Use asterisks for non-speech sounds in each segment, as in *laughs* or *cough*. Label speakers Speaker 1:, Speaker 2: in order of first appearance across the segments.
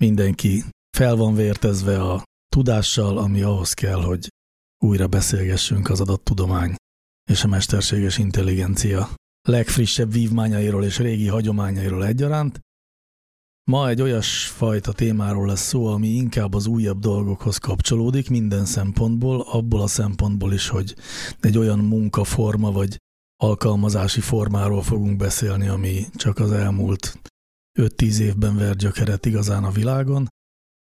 Speaker 1: mindenki fel van vértezve a tudással, ami ahhoz kell, hogy újra beszélgessünk az adattudomány és a mesterséges intelligencia legfrissebb vívmányairól és régi hagyományairól egyaránt. Ma egy olyas fajta témáról lesz szó, ami inkább az újabb dolgokhoz kapcsolódik minden szempontból, abból a szempontból is, hogy egy olyan munkaforma vagy alkalmazási formáról fogunk beszélni, ami csak az elmúlt 5-10 évben ver gyökeret igazán a világon,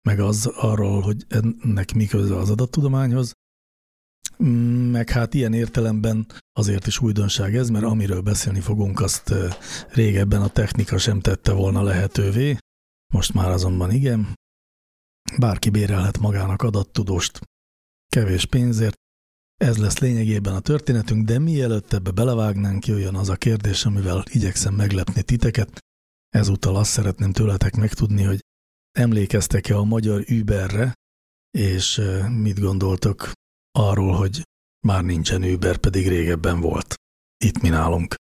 Speaker 1: meg az arról, hogy ennek mi köze az adattudományhoz, meg hát ilyen értelemben azért is újdonság ez, mert amiről beszélni fogunk, azt régebben a technika sem tette volna lehetővé, most már azonban igen. Bárki bérelhet magának adattudóst kevés pénzért, ez lesz lényegében a történetünk, de mielőtt ebbe belevágnánk, jöjjön az a kérdés, amivel igyekszem meglepni titeket. Ezúttal azt szeretném tőletek megtudni, hogy emlékeztek-e a magyar Uberre, és mit gondoltok arról, hogy már nincsen Uber, pedig régebben volt. Itt mi nálunk.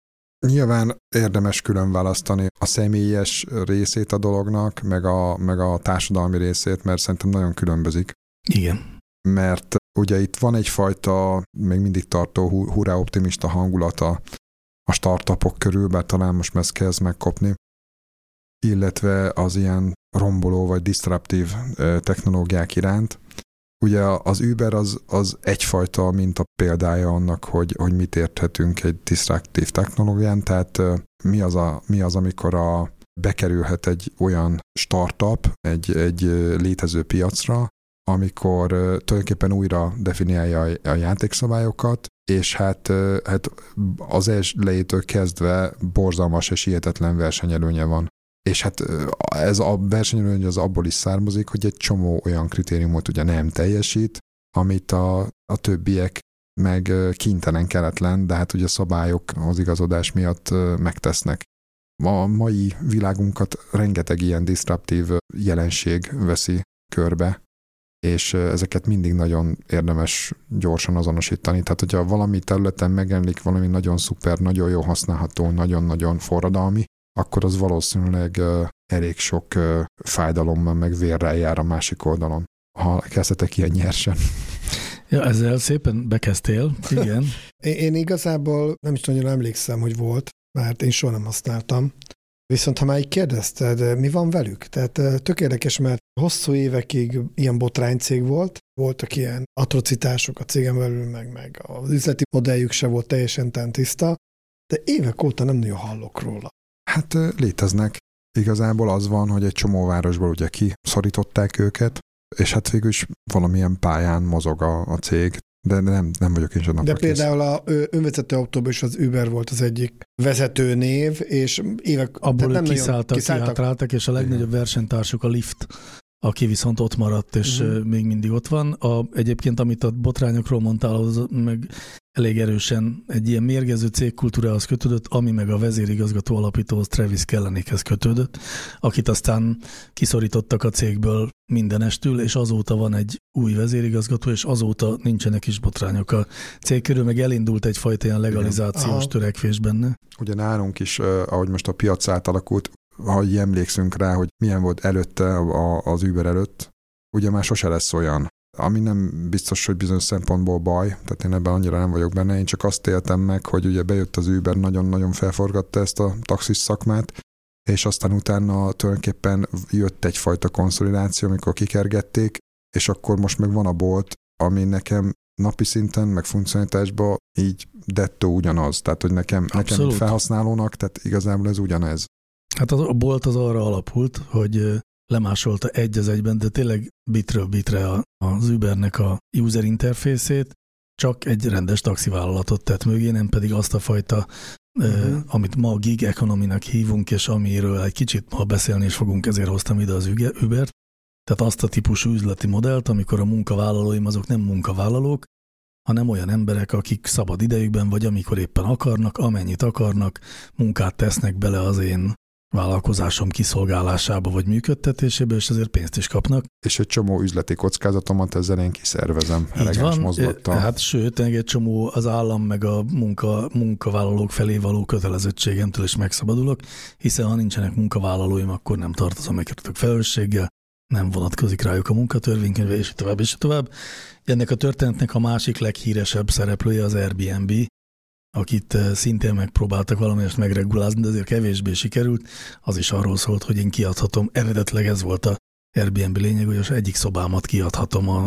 Speaker 2: Nyilván érdemes külön választani a személyes részét a dolognak, meg a, meg a társadalmi részét, mert szerintem nagyon különbözik.
Speaker 1: Igen.
Speaker 2: Mert ugye itt van egyfajta, még mindig tartó hurrá optimista hangulata a startupok körül, bár talán most ezt kezd megkopni, illetve az ilyen romboló vagy disruptív technológiák iránt. Ugye az Uber az, az egyfajta mint a példája annak, hogy, hogy mit érthetünk egy disruptív technológián, tehát mi az, a, mi az amikor a, bekerülhet egy olyan startup egy, egy létező piacra, amikor tulajdonképpen újra definiálja a játékszabályokat, és hát, hát az elejétől kezdve borzalmas és hihetetlen versenyelőnye van. És hát ez a versenyelőny az abból is származik, hogy egy csomó olyan kritériumot ugye nem teljesít, amit a, a többiek meg kintelen keletlen, de hát ugye szabályok az igazodás miatt megtesznek. A mai világunkat rengeteg ilyen disruptív jelenség veszi körbe, és ezeket mindig nagyon érdemes gyorsan azonosítani. Tehát, hogyha valami területen megjelenik valami nagyon szuper, nagyon jó használható, nagyon-nagyon forradalmi, akkor az valószínűleg elég sok fájdalommal meg vérrel jár a másik oldalon. Ha kezdhetek ilyen nyersen.
Speaker 1: Ja, ezzel szépen bekezdtél, igen. *laughs*
Speaker 3: én, én igazából nem is nagyon emlékszem, hogy volt, mert én soha nem használtam. Viszont ha már így kérdezted, mi van velük? Tehát tök érdekes, mert hosszú évekig ilyen botránycég volt, voltak ilyen atrocitások a cégen belül, meg, meg az üzleti modelljük se volt teljesen tiszta, de évek óta nem nagyon hallok róla.
Speaker 2: Hát léteznek. Igazából az van, hogy egy csomó városból ugye kiszorították őket, és hát végül is valamilyen pályán mozog a, a cég, de nem, nem vagyok én sem
Speaker 3: De például a önvezető autóban is az Uber volt az egyik vezető név, és évek...
Speaker 1: Abból ők kiszálltak, kiszálltak, kihátráltak, és a legnagyobb versenytársuk a Lyft, aki viszont ott maradt, és uh-huh. még mindig ott van. A, egyébként, amit a botrányokról mondtál, az meg elég erősen egy ilyen mérgező cégkultúrához kötődött, ami meg a vezérigazgató alapítóhoz Travis Kellenékhez kötődött, akit aztán kiszorítottak a cégből mindenestül, és azóta van egy új vezérigazgató, és azóta nincsenek is botrányok a cég körül, meg elindult egyfajta ilyen legalizációs törekvés benne.
Speaker 2: Ugye nálunk is, ahogy most a piac átalakult, ha emlékszünk rá, hogy milyen volt előtte az Uber előtt, ugye már sose lesz olyan, ami nem biztos, hogy bizonyos szempontból baj, tehát én ebben annyira nem vagyok benne, én csak azt éltem meg, hogy ugye bejött az Uber, nagyon-nagyon felforgatta ezt a taxis szakmát, és aztán utána tulajdonképpen jött egyfajta konszolidáció, amikor kikergették, és akkor most meg van a bolt, ami nekem napi szinten, meg funkcionalitásban így dettó ugyanaz. Tehát, hogy nekem, nekem
Speaker 1: Abszolút.
Speaker 2: felhasználónak, tehát igazából ez ugyanez.
Speaker 1: Hát a bolt az arra alapult, hogy lemásolta egy az egyben, de tényleg bitről bitre az Ubernek a user interfészét, csak egy rendes taxivállalatot tett mögé, nem pedig azt a fajta, uh-huh. Amit ma gig economy-nak hívunk, és amiről egy kicsit ma beszélni is fogunk, ezért hoztam ide az Ubert. Tehát azt a típusú üzleti modellt, amikor a munkavállalóim azok nem munkavállalók, hanem olyan emberek, akik szabad idejükben, vagy amikor éppen akarnak, amennyit akarnak, munkát tesznek bele az én vállalkozásom kiszolgálásába vagy működtetésébe, és ezért pénzt is kapnak.
Speaker 2: És egy csomó üzleti kockázatomat ezzel én kiszervezem elegáns mozgattal.
Speaker 1: Hát sőt, egy csomó az állam meg a munka, munkavállalók felé való kötelezettségemtől is megszabadulok, hiszen ha nincsenek munkavállalóim, akkor nem tartozom meg felelősséggel, nem vonatkozik rájuk a munkatörvénykönyve, és így tovább, és így tovább. Ennek a történetnek a másik leghíresebb szereplője az Airbnb, akit eh, szintén megpróbáltak valamelyest megregulázni, de azért kevésbé sikerült. Az is arról szólt, hogy én kiadhatom, eredetileg ez volt a Airbnb lényeg, hogy az egyik szobámat kiadhatom a,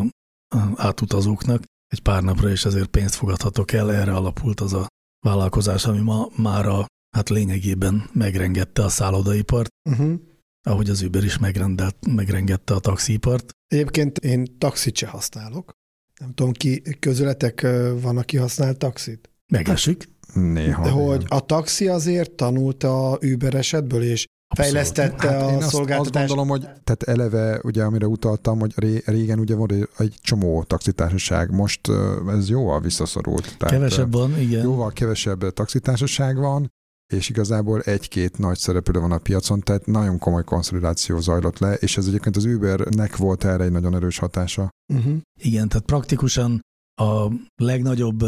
Speaker 1: a átutazóknak egy pár napra, és ezért pénzt fogadhatok el. Erre alapult az a vállalkozás, ami ma már a, hát lényegében megrengette a szállodaipart,
Speaker 3: Uh-huh.
Speaker 1: ahogy az Uber is megrendelt, megrengette a taxipart.
Speaker 3: Egyébként én taxit se használok. Nem tudom, ki közületek ö, van, aki használ taxit.
Speaker 1: Megesik.
Speaker 2: Néha.
Speaker 3: De
Speaker 2: igen.
Speaker 3: hogy a taxi azért tanult a Uber esetből, és fejlesztette
Speaker 2: Hát
Speaker 3: a
Speaker 2: én azt, azt
Speaker 3: szolgáltatást.
Speaker 2: gondolom, hogy tehát eleve, ugye, amire utaltam, hogy ré, régen ugye volt egy- csomó taxitársaság, most ez jóval visszaszorult. Tehát,
Speaker 1: Kevesebb van, igen.
Speaker 2: Jóval kevesebb taxitársaság van, és igazából egy-két nagy szereplő van a piacon, tehát nagyon komoly konszolidáció zajlott le, és ez egyébként az Ubernek volt erre egy nagyon erős hatása.
Speaker 3: Uh-huh.
Speaker 1: Igen, tehát praktikusan a legnagyobb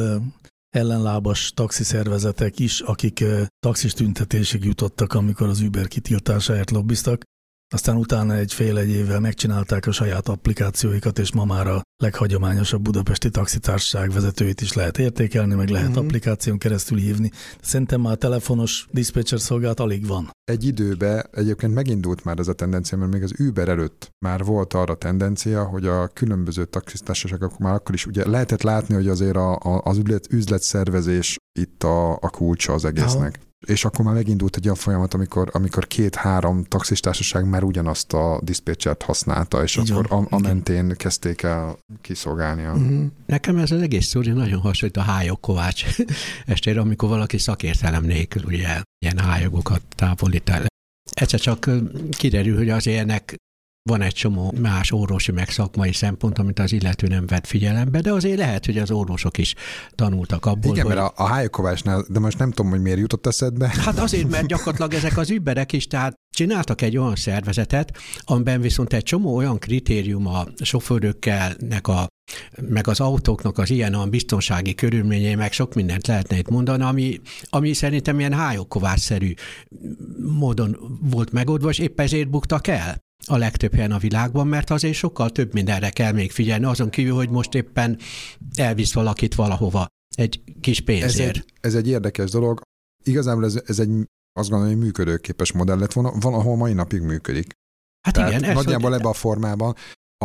Speaker 1: ellenlábas taxiszervezetek is, akik ö, taxis tüntetésig jutottak, amikor az Uber kitiltásáért lobbiztak, aztán utána egy fél egy évvel megcsinálták a saját applikációikat, és ma már a leghagyományosabb budapesti taxitársaság vezetőit is lehet értékelni, meg lehet uh-huh. applikáción keresztül hívni. Szerintem már telefonos dispatcher szolgálat alig van.
Speaker 2: Egy időbe egyébként megindult már ez a tendencia, mert még az Uber előtt már volt arra tendencia, hogy a különböző taxitársaságok már akkor is ugye lehetett látni, hogy azért a, a, az üzlet, üzletszervezés itt a, a kulcsa az egésznek. Aha. És akkor már megindult egy olyan folyamat, amikor, amikor két-három taxistársaság már ugyanazt a diszpécsert használta, és
Speaker 1: Így
Speaker 2: akkor
Speaker 1: van,
Speaker 2: a, a mentén kezdték el kiszolgálni a...
Speaker 3: Uh-huh.
Speaker 4: Nekem ez az egész sztori nagyon hasonlít a hályok Kovács *laughs* estére, amikor valaki szakértelem nélkül ugye ilyen hályogokat távolít el. Egyszer csak kiderül, hogy azért ennek van egy csomó más orvosi meg szakmai szempont, amit az illető nem vett figyelembe, de azért lehet, hogy az orvosok is tanultak abból,
Speaker 2: Igen,
Speaker 4: hogy...
Speaker 2: mert a, a Hálykovásnál, de most nem tudom, hogy miért jutott eszedbe.
Speaker 4: Hát azért, mert gyakorlatilag ezek az überek is, tehát csináltak egy olyan szervezetet, amiben viszont egy csomó olyan kritérium a sofőrökkel, nek a, meg az autóknak az ilyen a biztonsági körülményei, meg sok mindent lehetne itt mondani, ami, ami szerintem ilyen hályokkovásszerű módon volt megoldva, és épp ezért buktak el a legtöbb helyen a világban, mert azért sokkal több mindenre kell még figyelni, azon kívül, hogy most éppen elvisz valakit valahova egy kis
Speaker 2: Ez
Speaker 4: pénzért.
Speaker 2: egy, ez egy érdekes dolog. Igazából ez, ez egy azt gondolom, hogy működőképes modell lett volna, van, ahol mai napig működik.
Speaker 4: Hát
Speaker 2: Tehát
Speaker 4: igen, ez,
Speaker 2: nagyjából ebbe a formában.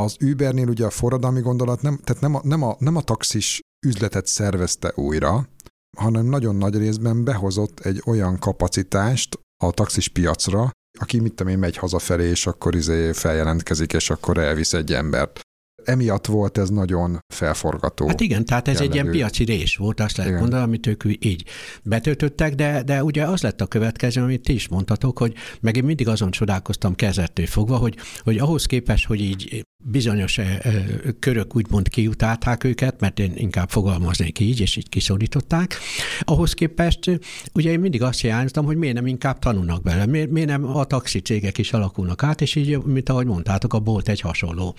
Speaker 2: Az Ubernél ugye a forradalmi gondolat nem, tehát nem a, nem, a, nem a taxis üzletet szervezte újra, hanem nagyon nagy részben behozott egy olyan kapacitást a taxis piacra, aki mit tudom én, megy hazafelé, és akkor izé feljelentkezik, és akkor elvisz egy embert. Emiatt volt ez nagyon felforgató.
Speaker 4: Hát igen, tehát ez egy ilyen
Speaker 2: jellegű.
Speaker 4: piaci rés volt, azt lehet
Speaker 2: Igen.
Speaker 4: mondani, amit ők így betöltöttek, de, de ugye az lett a következő, amit ti is mondtatok, hogy meg én mindig azon csodálkoztam kezdettől fogva, hogy, hogy ahhoz képest, hogy így bizonyos ö, ö, körök úgymond kiutálták őket, mert én inkább fogalmaznék így, és így kiszorították, ahhoz képest ugye én mindig azt hiányoztam, hogy miért nem inkább tanulnak bele, miért, miért nem a taxi cégek is alakulnak át, és így, mint ahogy mondtátok, a bolt egy hasonló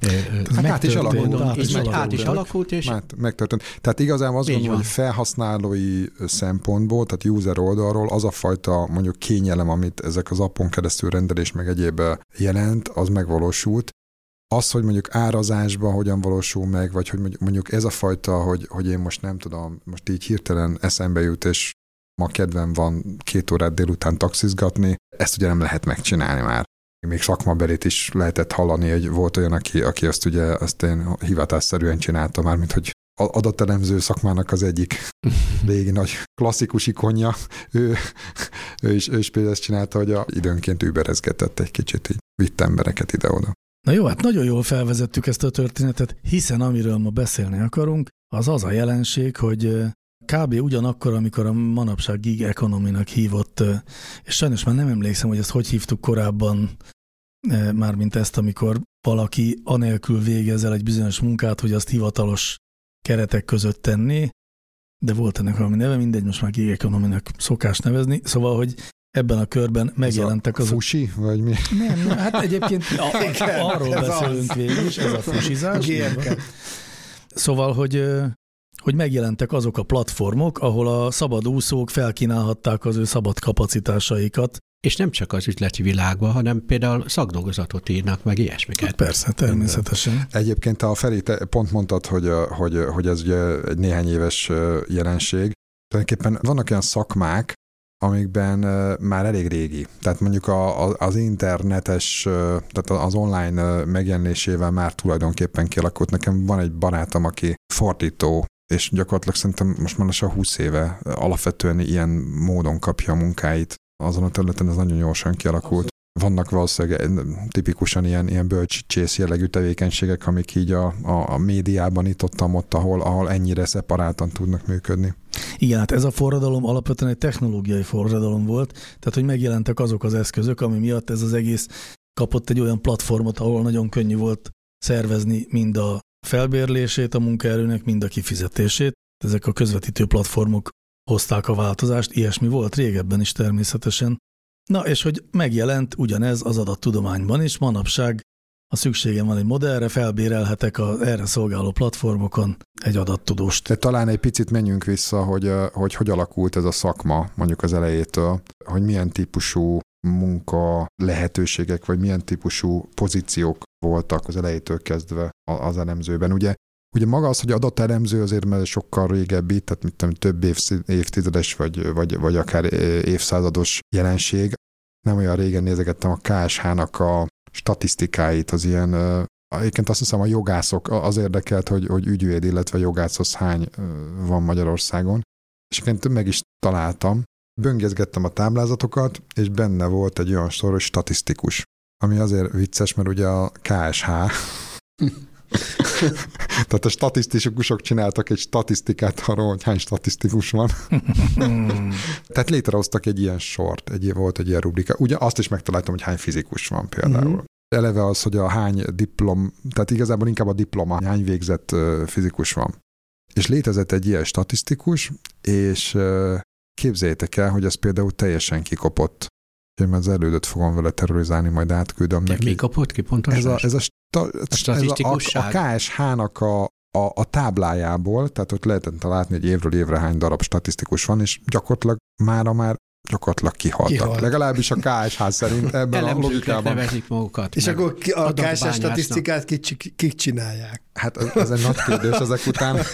Speaker 4: ö,
Speaker 2: Hát át is alakult.
Speaker 1: át is alakult.
Speaker 4: át is alakult, és
Speaker 2: megtörtént. Tehát igazából azt gondolom, hogy felhasználói szempontból, tehát user oldalról az a fajta mondjuk kényelem, amit ezek az appon keresztül rendelés meg egyéb jelent, az megvalósult. Az, hogy mondjuk árazásban hogyan valósul meg, vagy hogy mondjuk- ez a fajta, hogy, hogy én most nem tudom, most így hirtelen eszembe jut, és ma kedvem van két órát délután taxizgatni, ezt ugye nem lehet megcsinálni már. Még szakmabelit is lehetett hallani, hogy volt olyan, aki, aki azt ugye azt én hivatásszerűen csinálta már, mint hogy adatelemző szakmának az egyik *laughs* régi nagy klasszikus ikonja. Ő, ő, is, ő is például ezt csinálta, hogy a, időnként überezgetett egy kicsit, így vitt embereket ide-oda.
Speaker 1: Na jó, hát nagyon jól felvezettük ezt a történetet, hiszen amiről ma beszélni akarunk, az az a jelenség, hogy kb. ugyanakkor, amikor a manapság gig economy hívott, és sajnos már nem emlékszem, hogy ezt hogy hívtuk korábban, mármint ezt, amikor valaki anélkül végez el egy bizonyos munkát, hogy azt hivatalos keretek között tenni, de volt ennek valami neve, mindegy, most már gig economy szokás nevezni, szóval, hogy ebben a körben megjelentek
Speaker 2: az... Fusi, vagy mi?
Speaker 1: Nem, nem hát egyébként *laughs* a, Igen, arról beszélünk az. végül is, ez a fusizás. Szóval, hogy hogy megjelentek azok a platformok, ahol a szabad úszók felkínálhatták az ő szabad kapacitásaikat.
Speaker 4: És nem csak az üzleti világban, hanem például szakdolgozatot írnak, meg ilyesmiket. Hát
Speaker 1: persze, természetesen.
Speaker 2: Egyébként a Feri, te pont mondtad, hogy, hogy, hogy ez ugye egy néhány éves jelenség. Tulajdonképpen vannak olyan szakmák, amikben már elég régi. Tehát mondjuk a, a, az internetes, tehát az online megjelenésével már tulajdonképpen kialakult. Nekem van egy barátom, aki fordító, és gyakorlatilag szerintem most már lassan 20 éve alapvetően ilyen módon kapja a munkáit. Azon a területen ez nagyon gyorsan kialakult. Vannak valószínűleg tipikusan ilyen, ilyen bölcsicsész jellegű tevékenységek, amik így a, a, a médiában itt ott, ott ahol, ahol ennyire szeparáltan tudnak működni.
Speaker 1: Igen, hát ez a forradalom alapvetően egy technológiai forradalom volt, tehát hogy megjelentek azok az eszközök, ami miatt ez az egész kapott egy olyan platformot, ahol nagyon könnyű volt szervezni mind a felbérlését a munkaerőnek, mind a kifizetését. Ezek a közvetítő platformok hozták a változást, ilyesmi volt régebben is természetesen. Na, és hogy megjelent ugyanez az adattudományban is, manapság ha szükségem van egy modellre, felbérelhetek az erre szolgáló platformokon egy adattudóst.
Speaker 2: De talán egy picit menjünk vissza, hogy, hogy hogy alakult ez a szakma mondjuk az elejétől, hogy milyen típusú munka lehetőségek, vagy milyen típusú pozíciók voltak az elejétől kezdve az elemzőben. Ugye Ugye maga az, hogy adatelemző azért mert sokkal régebbi, tehát mit tudom, több évtizedes vagy, vagy, vagy akár évszázados jelenség. Nem olyan régen nézegettem a KSH-nak a statisztikáit, az ilyen, egyébként azt hiszem a jogászok, az érdekelt, hogy, hogy ügyvéd, illetve jogászhoz hány van Magyarországon. És egyébként meg is találtam, böngészgettem a táblázatokat, és benne volt egy olyan sor, hogy statisztikus. Ami azért vicces, mert ugye a KSH *laughs* *laughs* Tehát a statisztikusok csináltak egy statisztikát arról, hogy hány statisztikus van. Tehát létrehoztak egy ilyen sort, egy, volt egy ilyen rubrika. Ugye azt is megtaláltam, hogy hány fizikus van például. Mm-hmm. Eleve az, hogy a hány diplom, tehát igazából inkább a diploma, hány végzett fizikus van. És létezett egy ilyen statisztikus, és képzeljétek el, hogy ez például teljesen kikopott én az elődöt fogom vele terrorizálni, majd átküldöm neki.
Speaker 4: Mi kapott ki pontosan?
Speaker 2: Ez a, ez a, sta, a, ez a, a KSH-nak a, a, a táblájából, tehát ott lehetett látni, hogy évről évre hány darab statisztikus van, és gyakorlatilag mára már gyakorlatilag kihaltak. Kihalt. Legalábbis a KSH szerint *laughs* ebben a logikában.
Speaker 4: nevezik magukat.
Speaker 3: És akkor a KSH statisztikát kik, kik csinálják?
Speaker 2: Hát ez egy nagy kérdés ezek után. *laughs*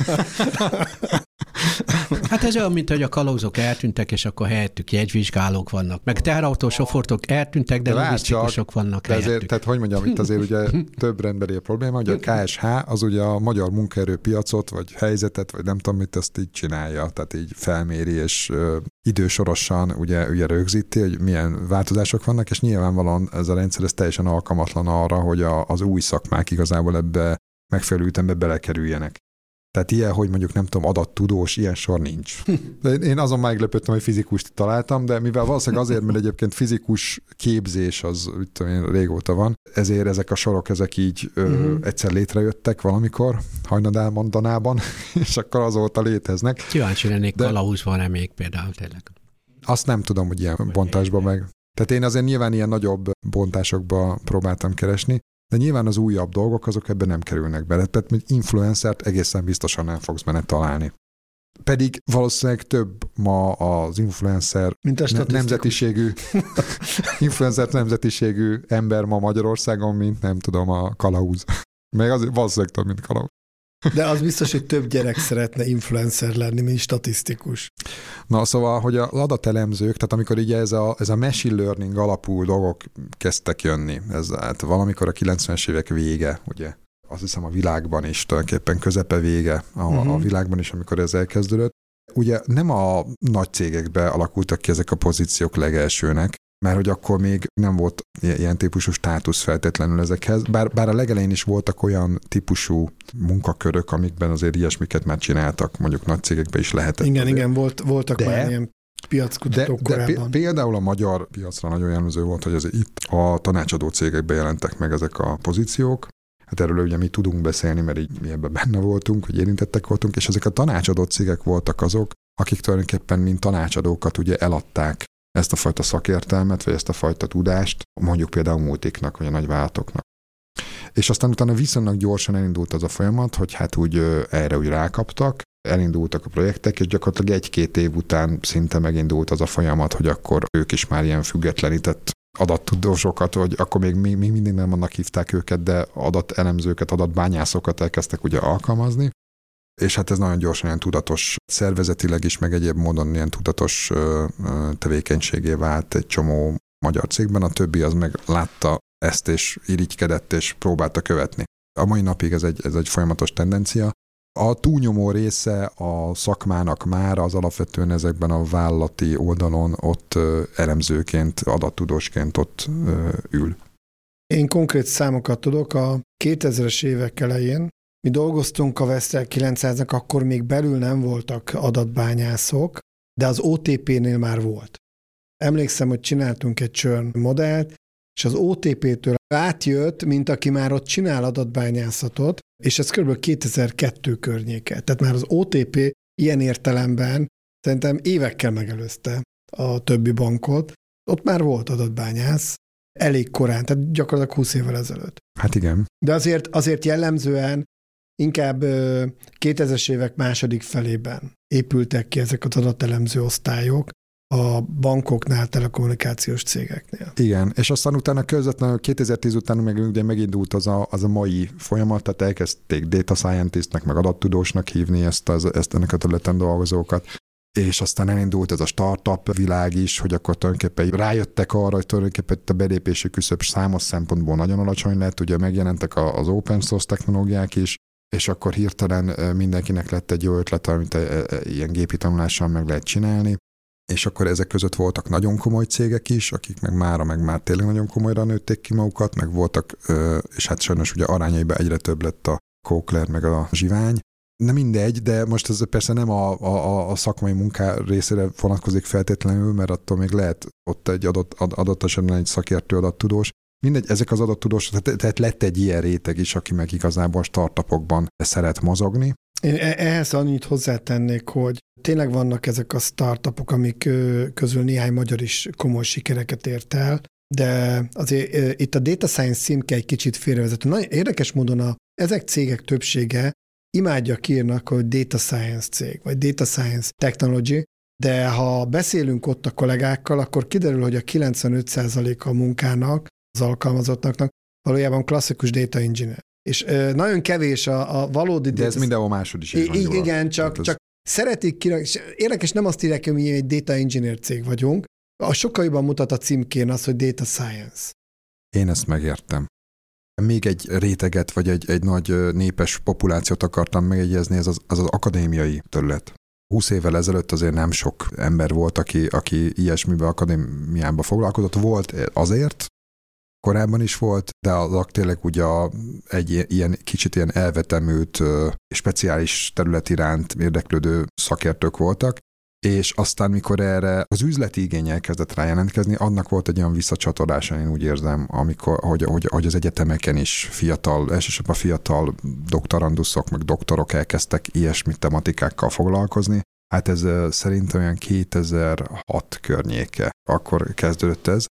Speaker 4: Hát ez olyan, mint hogy a kalózok eltűntek, és akkor helyettük jegyvizsgálók vannak. Meg teherautósofőrök eltűntek, de, de logisztikusok vannak
Speaker 2: de ezért, Tehát hogy mondjam, itt azért ugye *laughs* több rendbeli a probléma, hogy a KSH az ugye a magyar munkaerőpiacot, vagy helyzetet, vagy nem tudom mit, ezt így csinálja, tehát így felméri, és ö, idősorosan ugye, ugye rögzíti, hogy milyen változások vannak, és nyilvánvalóan ez a rendszer ez teljesen alkalmatlan arra, hogy a, az új szakmák igazából ebbe megfelelő ütembe belekerüljenek. Tehát ilyen, hogy mondjuk nem tudom, adattudós, ilyen sor nincs. *laughs* De én azon meglepődtem, hogy fizikust találtam, de mivel valószínűleg azért, mert egyébként fizikus képzés az úgy tudom én, régóta van, ezért ezek a sorok, ezek így ö, uh-huh. egyszer létrejöttek valamikor, hajnadál mondanában, *laughs* és akkor azóta léteznek.
Speaker 4: Kíváncsi lennék, de... van-e még például tényleg?
Speaker 2: Azt nem tudom, hogy ilyen bontásban meg. Tehát én azért nyilván ilyen nagyobb bontásokba próbáltam keresni, de nyilván az újabb dolgok azok ebben nem kerülnek bele, tehát mint influencert egészen biztosan nem fogsz benne találni. Pedig valószínűleg több ma az influencer
Speaker 3: Mint a
Speaker 2: ne- nemzetiségű, *laughs* influencer nemzetiségű ember ma Magyarországon, mint nem tudom, a kalauz. Meg az valószínűleg több, mint kalauz.
Speaker 3: De az biztos, hogy több gyerek szeretne influencer lenni, mint statisztikus.
Speaker 2: Na szóval, hogy az adatelemzők, tehát amikor ugye ez a, ez a machine learning alapú dolgok kezdtek jönni, ez hát valamikor a 90-es évek vége, ugye, azt hiszem a világban is, tulajdonképpen közepe vége a, uh-huh. a világban is, amikor ez elkezdődött. Ugye nem a nagy cégekbe alakultak ki ezek a pozíciók legelsőnek, mert hogy akkor még nem volt ilyen típusú státusz feltétlenül ezekhez, bár, bár a legelején is voltak olyan típusú munkakörök, amikben azért ilyesmiket már csináltak, mondjuk nagy cégekben is lehetett.
Speaker 3: Igen,
Speaker 2: azért.
Speaker 3: igen, volt, voltak
Speaker 2: de,
Speaker 3: már ilyen piackutatók
Speaker 2: de,
Speaker 3: korábban.
Speaker 2: De például a magyar piacra nagyon jellemző volt, hogy az itt a tanácsadó cégekben jelentek meg ezek a pozíciók, Hát erről ugye mi tudunk beszélni, mert így mi ebben benne voltunk, hogy érintettek voltunk, és ezek a tanácsadó cégek voltak azok, akik tulajdonképpen mint tanácsadókat ugye eladták ezt a fajta szakértelmet, vagy ezt a fajta tudást, mondjuk például multiknak, vagy a nagyvállalatoknak. És aztán utána viszonylag gyorsan elindult az a folyamat, hogy hát úgy erre úgy rákaptak, elindultak a projektek, és gyakorlatilag egy-két év után szinte megindult az a folyamat, hogy akkor ők is már ilyen függetlenített adattudósokat, hogy akkor még, még mindig nem annak hívták őket, de adatelemzőket, adatbányászokat elkezdtek ugye alkalmazni, és hát ez nagyon gyorsan ilyen tudatos szervezetileg is, meg egyéb módon ilyen tudatos tevékenységé vált egy csomó magyar cégben, a többi az meg látta ezt, és irigykedett, és próbálta követni. A mai napig ez egy, ez egy folyamatos tendencia. A túlnyomó része a szakmának már az alapvetően ezekben a vállalati oldalon ott elemzőként, adattudósként ott ül.
Speaker 3: Én konkrét számokat tudok. A 2000-es évek elején mi dolgoztunk a Vestel 900-nak, akkor még belül nem voltak adatbányászok, de az OTP-nél már volt. Emlékszem, hogy csináltunk egy churn modellt, és az OTP-től átjött, mint aki már ott csinál adatbányászatot, és ez kb. 2002 környéke. Tehát már az OTP ilyen értelemben szerintem évekkel megelőzte a többi bankot. Ott már volt adatbányász, elég korán, tehát gyakorlatilag 20 évvel ezelőtt.
Speaker 2: Hát igen.
Speaker 3: De azért, azért jellemzően inkább 2000-es évek második felében épültek ki ezek az adatelemző osztályok, a bankoknál, telekommunikációs cégeknél.
Speaker 2: Igen, és aztán utána közvetlenül 2010 után meg ugye megindult az a, az a mai folyamat, tehát elkezdték data scientistnek, meg adattudósnak hívni ezt, az, ezt ennek a területen dolgozókat és aztán elindult ez a startup világ is, hogy akkor tulajdonképpen rájöttek arra, hogy tulajdonképpen a belépési küszöb számos szempontból nagyon alacsony lett, ugye megjelentek az open source technológiák is, és akkor hirtelen mindenkinek lett egy jó ötlet, amit ilyen gépi tanulással meg lehet csinálni, és akkor ezek között voltak nagyon komoly cégek is, akik meg mára, meg már tényleg nagyon komolyra nőtték ki magukat, meg voltak, és hát sajnos ugye arányaiban egyre több lett a Kókler, meg a Zsivány, nem mindegy, de most ez persze nem a, a, a szakmai munká részére vonatkozik feltétlenül, mert attól még lehet ott egy adott, adott esetben egy szakértő adattudós, Mindegy, ezek az adattudósok, tehát, tehát lett egy ilyen réteg is, aki meg igazából startupokban szeret mozogni.
Speaker 3: Én e-, ehhez annyit hozzátennék, hogy tényleg vannak ezek a startupok, amik közül néhány magyar is komoly sikereket ért el, de azért itt a data science címke egy kicsit félrevezető. Nagyon érdekes módon a, ezek cégek többsége imádja kírnak, hogy data science cég, vagy data science technology, de ha beszélünk ott a kollégákkal, akkor kiderül, hogy a 95% a munkának az alkalmazottnak valójában klasszikus data engineer. És ö, nagyon kevés a, a valódi...
Speaker 2: De ez data... mindenhol másod is
Speaker 3: így van. Igen, csak, ez... csak szeretik kirak, és érdekes, nem azt írják, hogy mi egy data engineer cég vagyunk, a sokkal jobban mutat a címkén az, hogy data science.
Speaker 2: Én ezt megértem. Még egy réteget, vagy egy, egy nagy népes populációt akartam megegyezni, ez az, az, az akadémiai terület. 20 évvel ezelőtt azért nem sok ember volt, aki, aki ilyesmibe akadémiába foglalkozott. Volt azért, korábban is volt, de azok tényleg ugye egy ilyen kicsit ilyen elvetemült, speciális terület iránt érdeklődő szakértők voltak, és aztán, mikor erre az üzleti igény elkezdett rájelentkezni, annak volt egy olyan visszacsatolása, én úgy érzem, amikor, hogy, hogy, hogy az egyetemeken is fiatal, elsősorban fiatal doktoranduszok, meg doktorok elkezdtek ilyesmi tematikákkal foglalkozni. Hát ez szerintem olyan 2006 környéke, akkor kezdődött ez,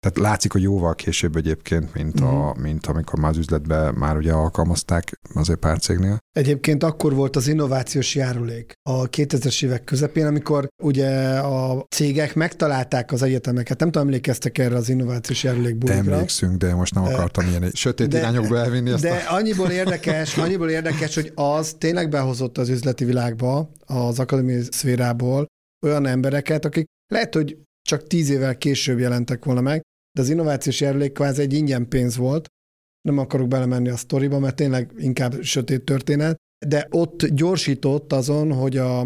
Speaker 2: tehát látszik, hogy jóval később egyébként, mint, uh-huh. a, mhm. mint amikor már az üzletbe már ugye alkalmazták azért pár cégnél.
Speaker 3: Egyébként akkor volt az innovációs járulék a 2000-es évek közepén, amikor ugye a cégek megtalálták az egyetemeket. Nem tudom, emlékeztek erre az innovációs járulék bulikra.
Speaker 2: De emlékszünk, de most nem akartam ilyen sötét de, irányokba elvinni ezt.
Speaker 3: De a... annyiból érdekes, annyiból érdekes, hogy az tényleg behozott az üzleti világba, az akadémiai szférából olyan embereket, akik lehet, hogy csak tíz évvel később jelentek volna meg, de az innovációs járulék kvázi egy ingyen pénz volt, nem akarok belemenni a sztoriba, mert tényleg inkább sötét történet, de ott gyorsított azon, hogy a,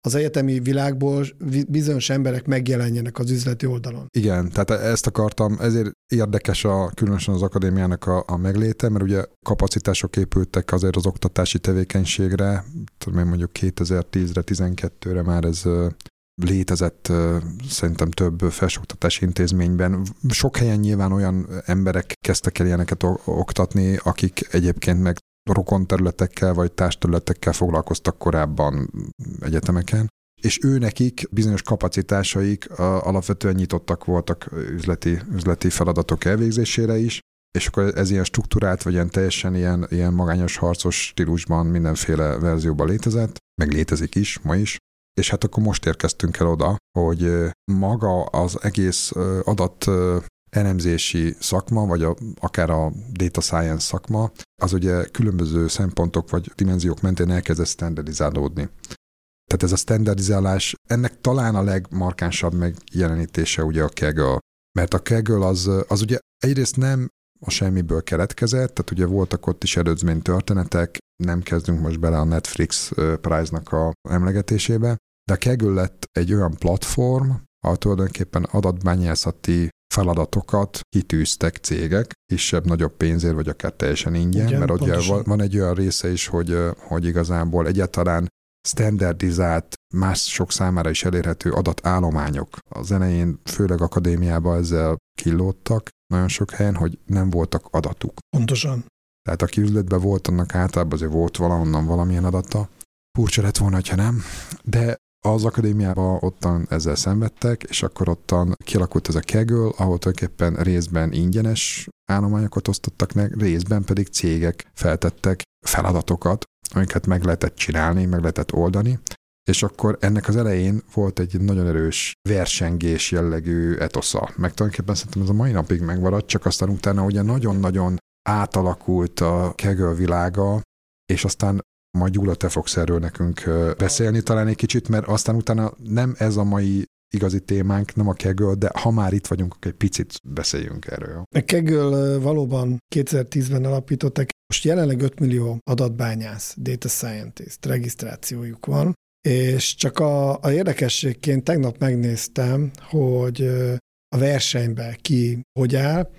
Speaker 3: az egyetemi világból bizonyos emberek megjelenjenek az üzleti oldalon.
Speaker 2: Igen, tehát ezt akartam, ezért érdekes a, különösen az akadémiának a, a megléte, mert ugye kapacitások épültek azért az oktatási tevékenységre, tudom én mondjuk 2010-re, 12-re már ez létezett szerintem több felsőoktatási intézményben. Sok helyen nyilván olyan emberek kezdtek el ilyeneket oktatni, akik egyébként meg rokon területekkel vagy társterületekkel foglalkoztak korábban egyetemeken, és ő nekik bizonyos kapacitásaik alapvetően nyitottak voltak üzleti, üzleti feladatok elvégzésére is, és akkor ez ilyen struktúrált, vagy ilyen teljesen ilyen, ilyen magányos harcos stílusban mindenféle verzióban létezett, meg létezik is, ma is. És hát akkor most érkeztünk el oda, hogy maga az egész adat elemzési szakma, vagy a, akár a data science szakma, az ugye különböző szempontok vagy dimenziók mentén elkezd standardizálódni. Tehát ez a standardizálás, ennek talán a legmarkánsabb megjelenítése ugye a Kaggle. Mert a Kaggle az, az ugye egyrészt nem a semmiből keletkezett, tehát ugye voltak ott is előzmény történetek, nem kezdünk most bele a Netflix Prize-nak a emlegetésébe, de a Kaggle lett egy olyan platform, ahol tulajdonképpen adatbányászati feladatokat kitűztek cégek, kisebb-nagyobb pénzért, vagy akár teljesen ingyen, Igen, mert ugye van, van egy olyan része is, hogy, hogy igazából egyáltalán standardizált, mások számára is elérhető adatállományok. Az elején, főleg akadémiában ezzel kilódtak nagyon sok helyen, hogy nem voltak adatuk.
Speaker 3: Pontosan.
Speaker 2: Tehát aki üzletben volt, annak általában azért volt valahonnan valamilyen adata. Furcsa lett volna, ha nem, de az akadémiában ottan ezzel szenvedtek, és akkor ottan kialakult ez a Kaggle, ahol tulajdonképpen részben ingyenes állományokat osztottak meg, részben pedig cégek feltettek feladatokat, amiket meg lehetett csinálni, meg lehetett oldani, és akkor ennek az elején volt egy nagyon erős versengés jellegű etosza. Meg tulajdonképpen szerintem ez a mai napig megmaradt, csak aztán utána ugye nagyon-nagyon átalakult a Kaggle világa, és aztán majd Gyula, te fogsz erről nekünk beszélni talán egy kicsit, mert aztán utána nem ez a mai igazi témánk, nem a Kegel, de ha már itt vagyunk, akkor egy picit beszéljünk erről.
Speaker 3: A Kegel valóban 2010-ben alapították, most jelenleg 5 millió adatbányász, data scientist regisztrációjuk van, és csak a, a érdekességként tegnap megnéztem, hogy a versenyben ki hogy áll.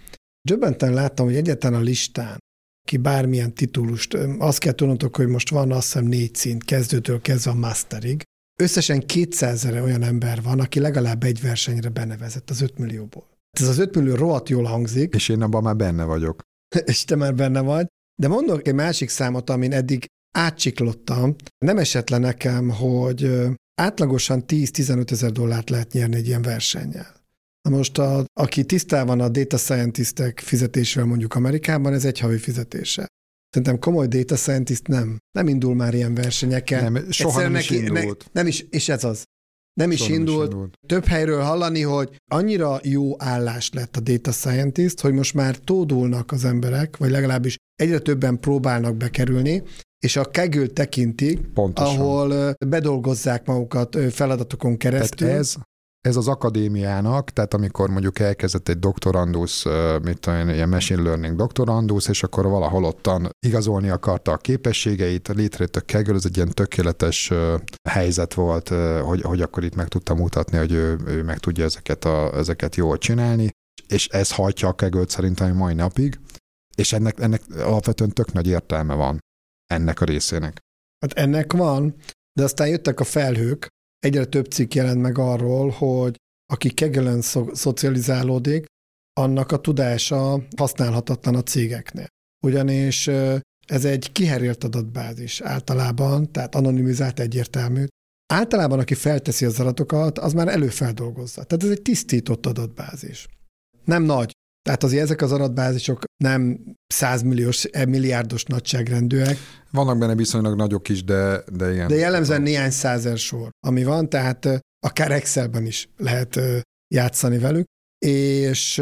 Speaker 3: Döbbenten láttam, hogy egyetlen a listán ki bármilyen titulust. Azt kell tudnotok, hogy most van azt hiszem négy szint, kezdőtől kezdve a masterig. Összesen 200 olyan ember van, aki legalább egy versenyre benevezett az 5 millióból. Ez az 5 millió rohadt jól hangzik.
Speaker 2: És én abban már benne vagyok. *laughs*
Speaker 3: és te már benne vagy. De mondok egy másik számot, amin eddig átsiklottam. Nem esett le nekem, hogy átlagosan 10-15 ezer dollárt lehet nyerni egy ilyen versennyel. Na most, a, aki tisztában a data scientistek fizetésével mondjuk Amerikában, ez egy havi fizetése. Szerintem komoly data scientist nem. Nem indul már ilyen versenyeken.
Speaker 2: Nem, soha nem neki, is indult.
Speaker 3: Ne, nem is, és ez az. Nem is indult. is indult. Több helyről hallani, hogy annyira jó állás lett a data scientist, hogy most már tódulnak az emberek, vagy legalábbis egyre többen próbálnak bekerülni, és a kegül tekintik, Pontosan. ahol bedolgozzák magukat feladatokon keresztül.
Speaker 2: Tehát ez ez az akadémiának, tehát amikor mondjuk elkezdett egy doktorandus, mit tudom ilyen machine learning doktorandus, és akkor valahol ottan igazolni akarta a képességeit, létrejött a Kaggle, ez egy ilyen tökéletes helyzet volt, hogy, hogy akkor itt meg tudta mutatni, hogy ő, ő meg tudja ezeket, a, ezeket jól csinálni, és ez hajtja a Kaggle szerintem mai napig, és ennek, ennek alapvetően tök nagy értelme van ennek a részének.
Speaker 3: Hát ennek van, de aztán jöttek a felhők, egyre több cikk jelent meg arról, hogy aki kegelen szo- szocializálódik, annak a tudása használhatatlan a cégeknél. Ugyanis ez egy kiherélt adatbázis általában, tehát anonimizált egyértelmű. Általában, aki felteszi az adatokat, az már előfeldolgozza. Tehát ez egy tisztított adatbázis. Nem nagy, tehát azért ezek az adatbázisok nem százmilliós, eh, milliárdos nagyságrendűek.
Speaker 2: Vannak benne viszonylag nagyok is, de, de ilyen.
Speaker 3: De jellemzően néhány százer sor, ami van, tehát eh, akár Excelben is lehet eh, játszani velük. És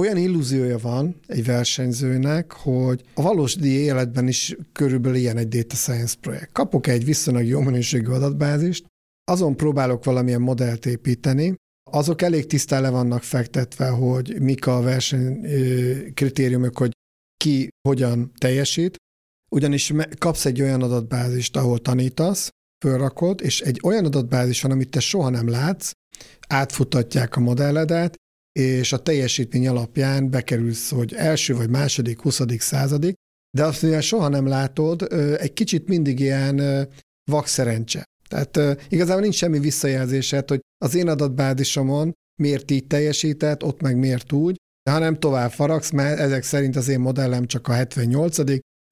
Speaker 3: olyan illúziója van egy versenyzőnek, hogy a valódi életben is körülbelül ilyen egy data science projekt. Kapok egy viszonylag jó minőségű adatbázist, azon próbálok valamilyen modellt építeni, azok elég tisztán le vannak fektetve, hogy mik a verseny kritériumok, hogy ki hogyan teljesít, ugyanis kapsz egy olyan adatbázist, ahol tanítasz, fölrakod, és egy olyan adatbázis van, amit te soha nem látsz, átfutatják a modelledet, és a teljesítmény alapján bekerülsz, hogy első vagy második, huszadik, századik, de azt, mivel soha nem látod, egy kicsit mindig ilyen vakszerencse. Tehát igazából nincs semmi visszajelzésed, hogy az én adatbázisomon miért így teljesített, ott meg miért úgy, hanem tovább faragsz, mert ezek szerint az én modellem csak a 78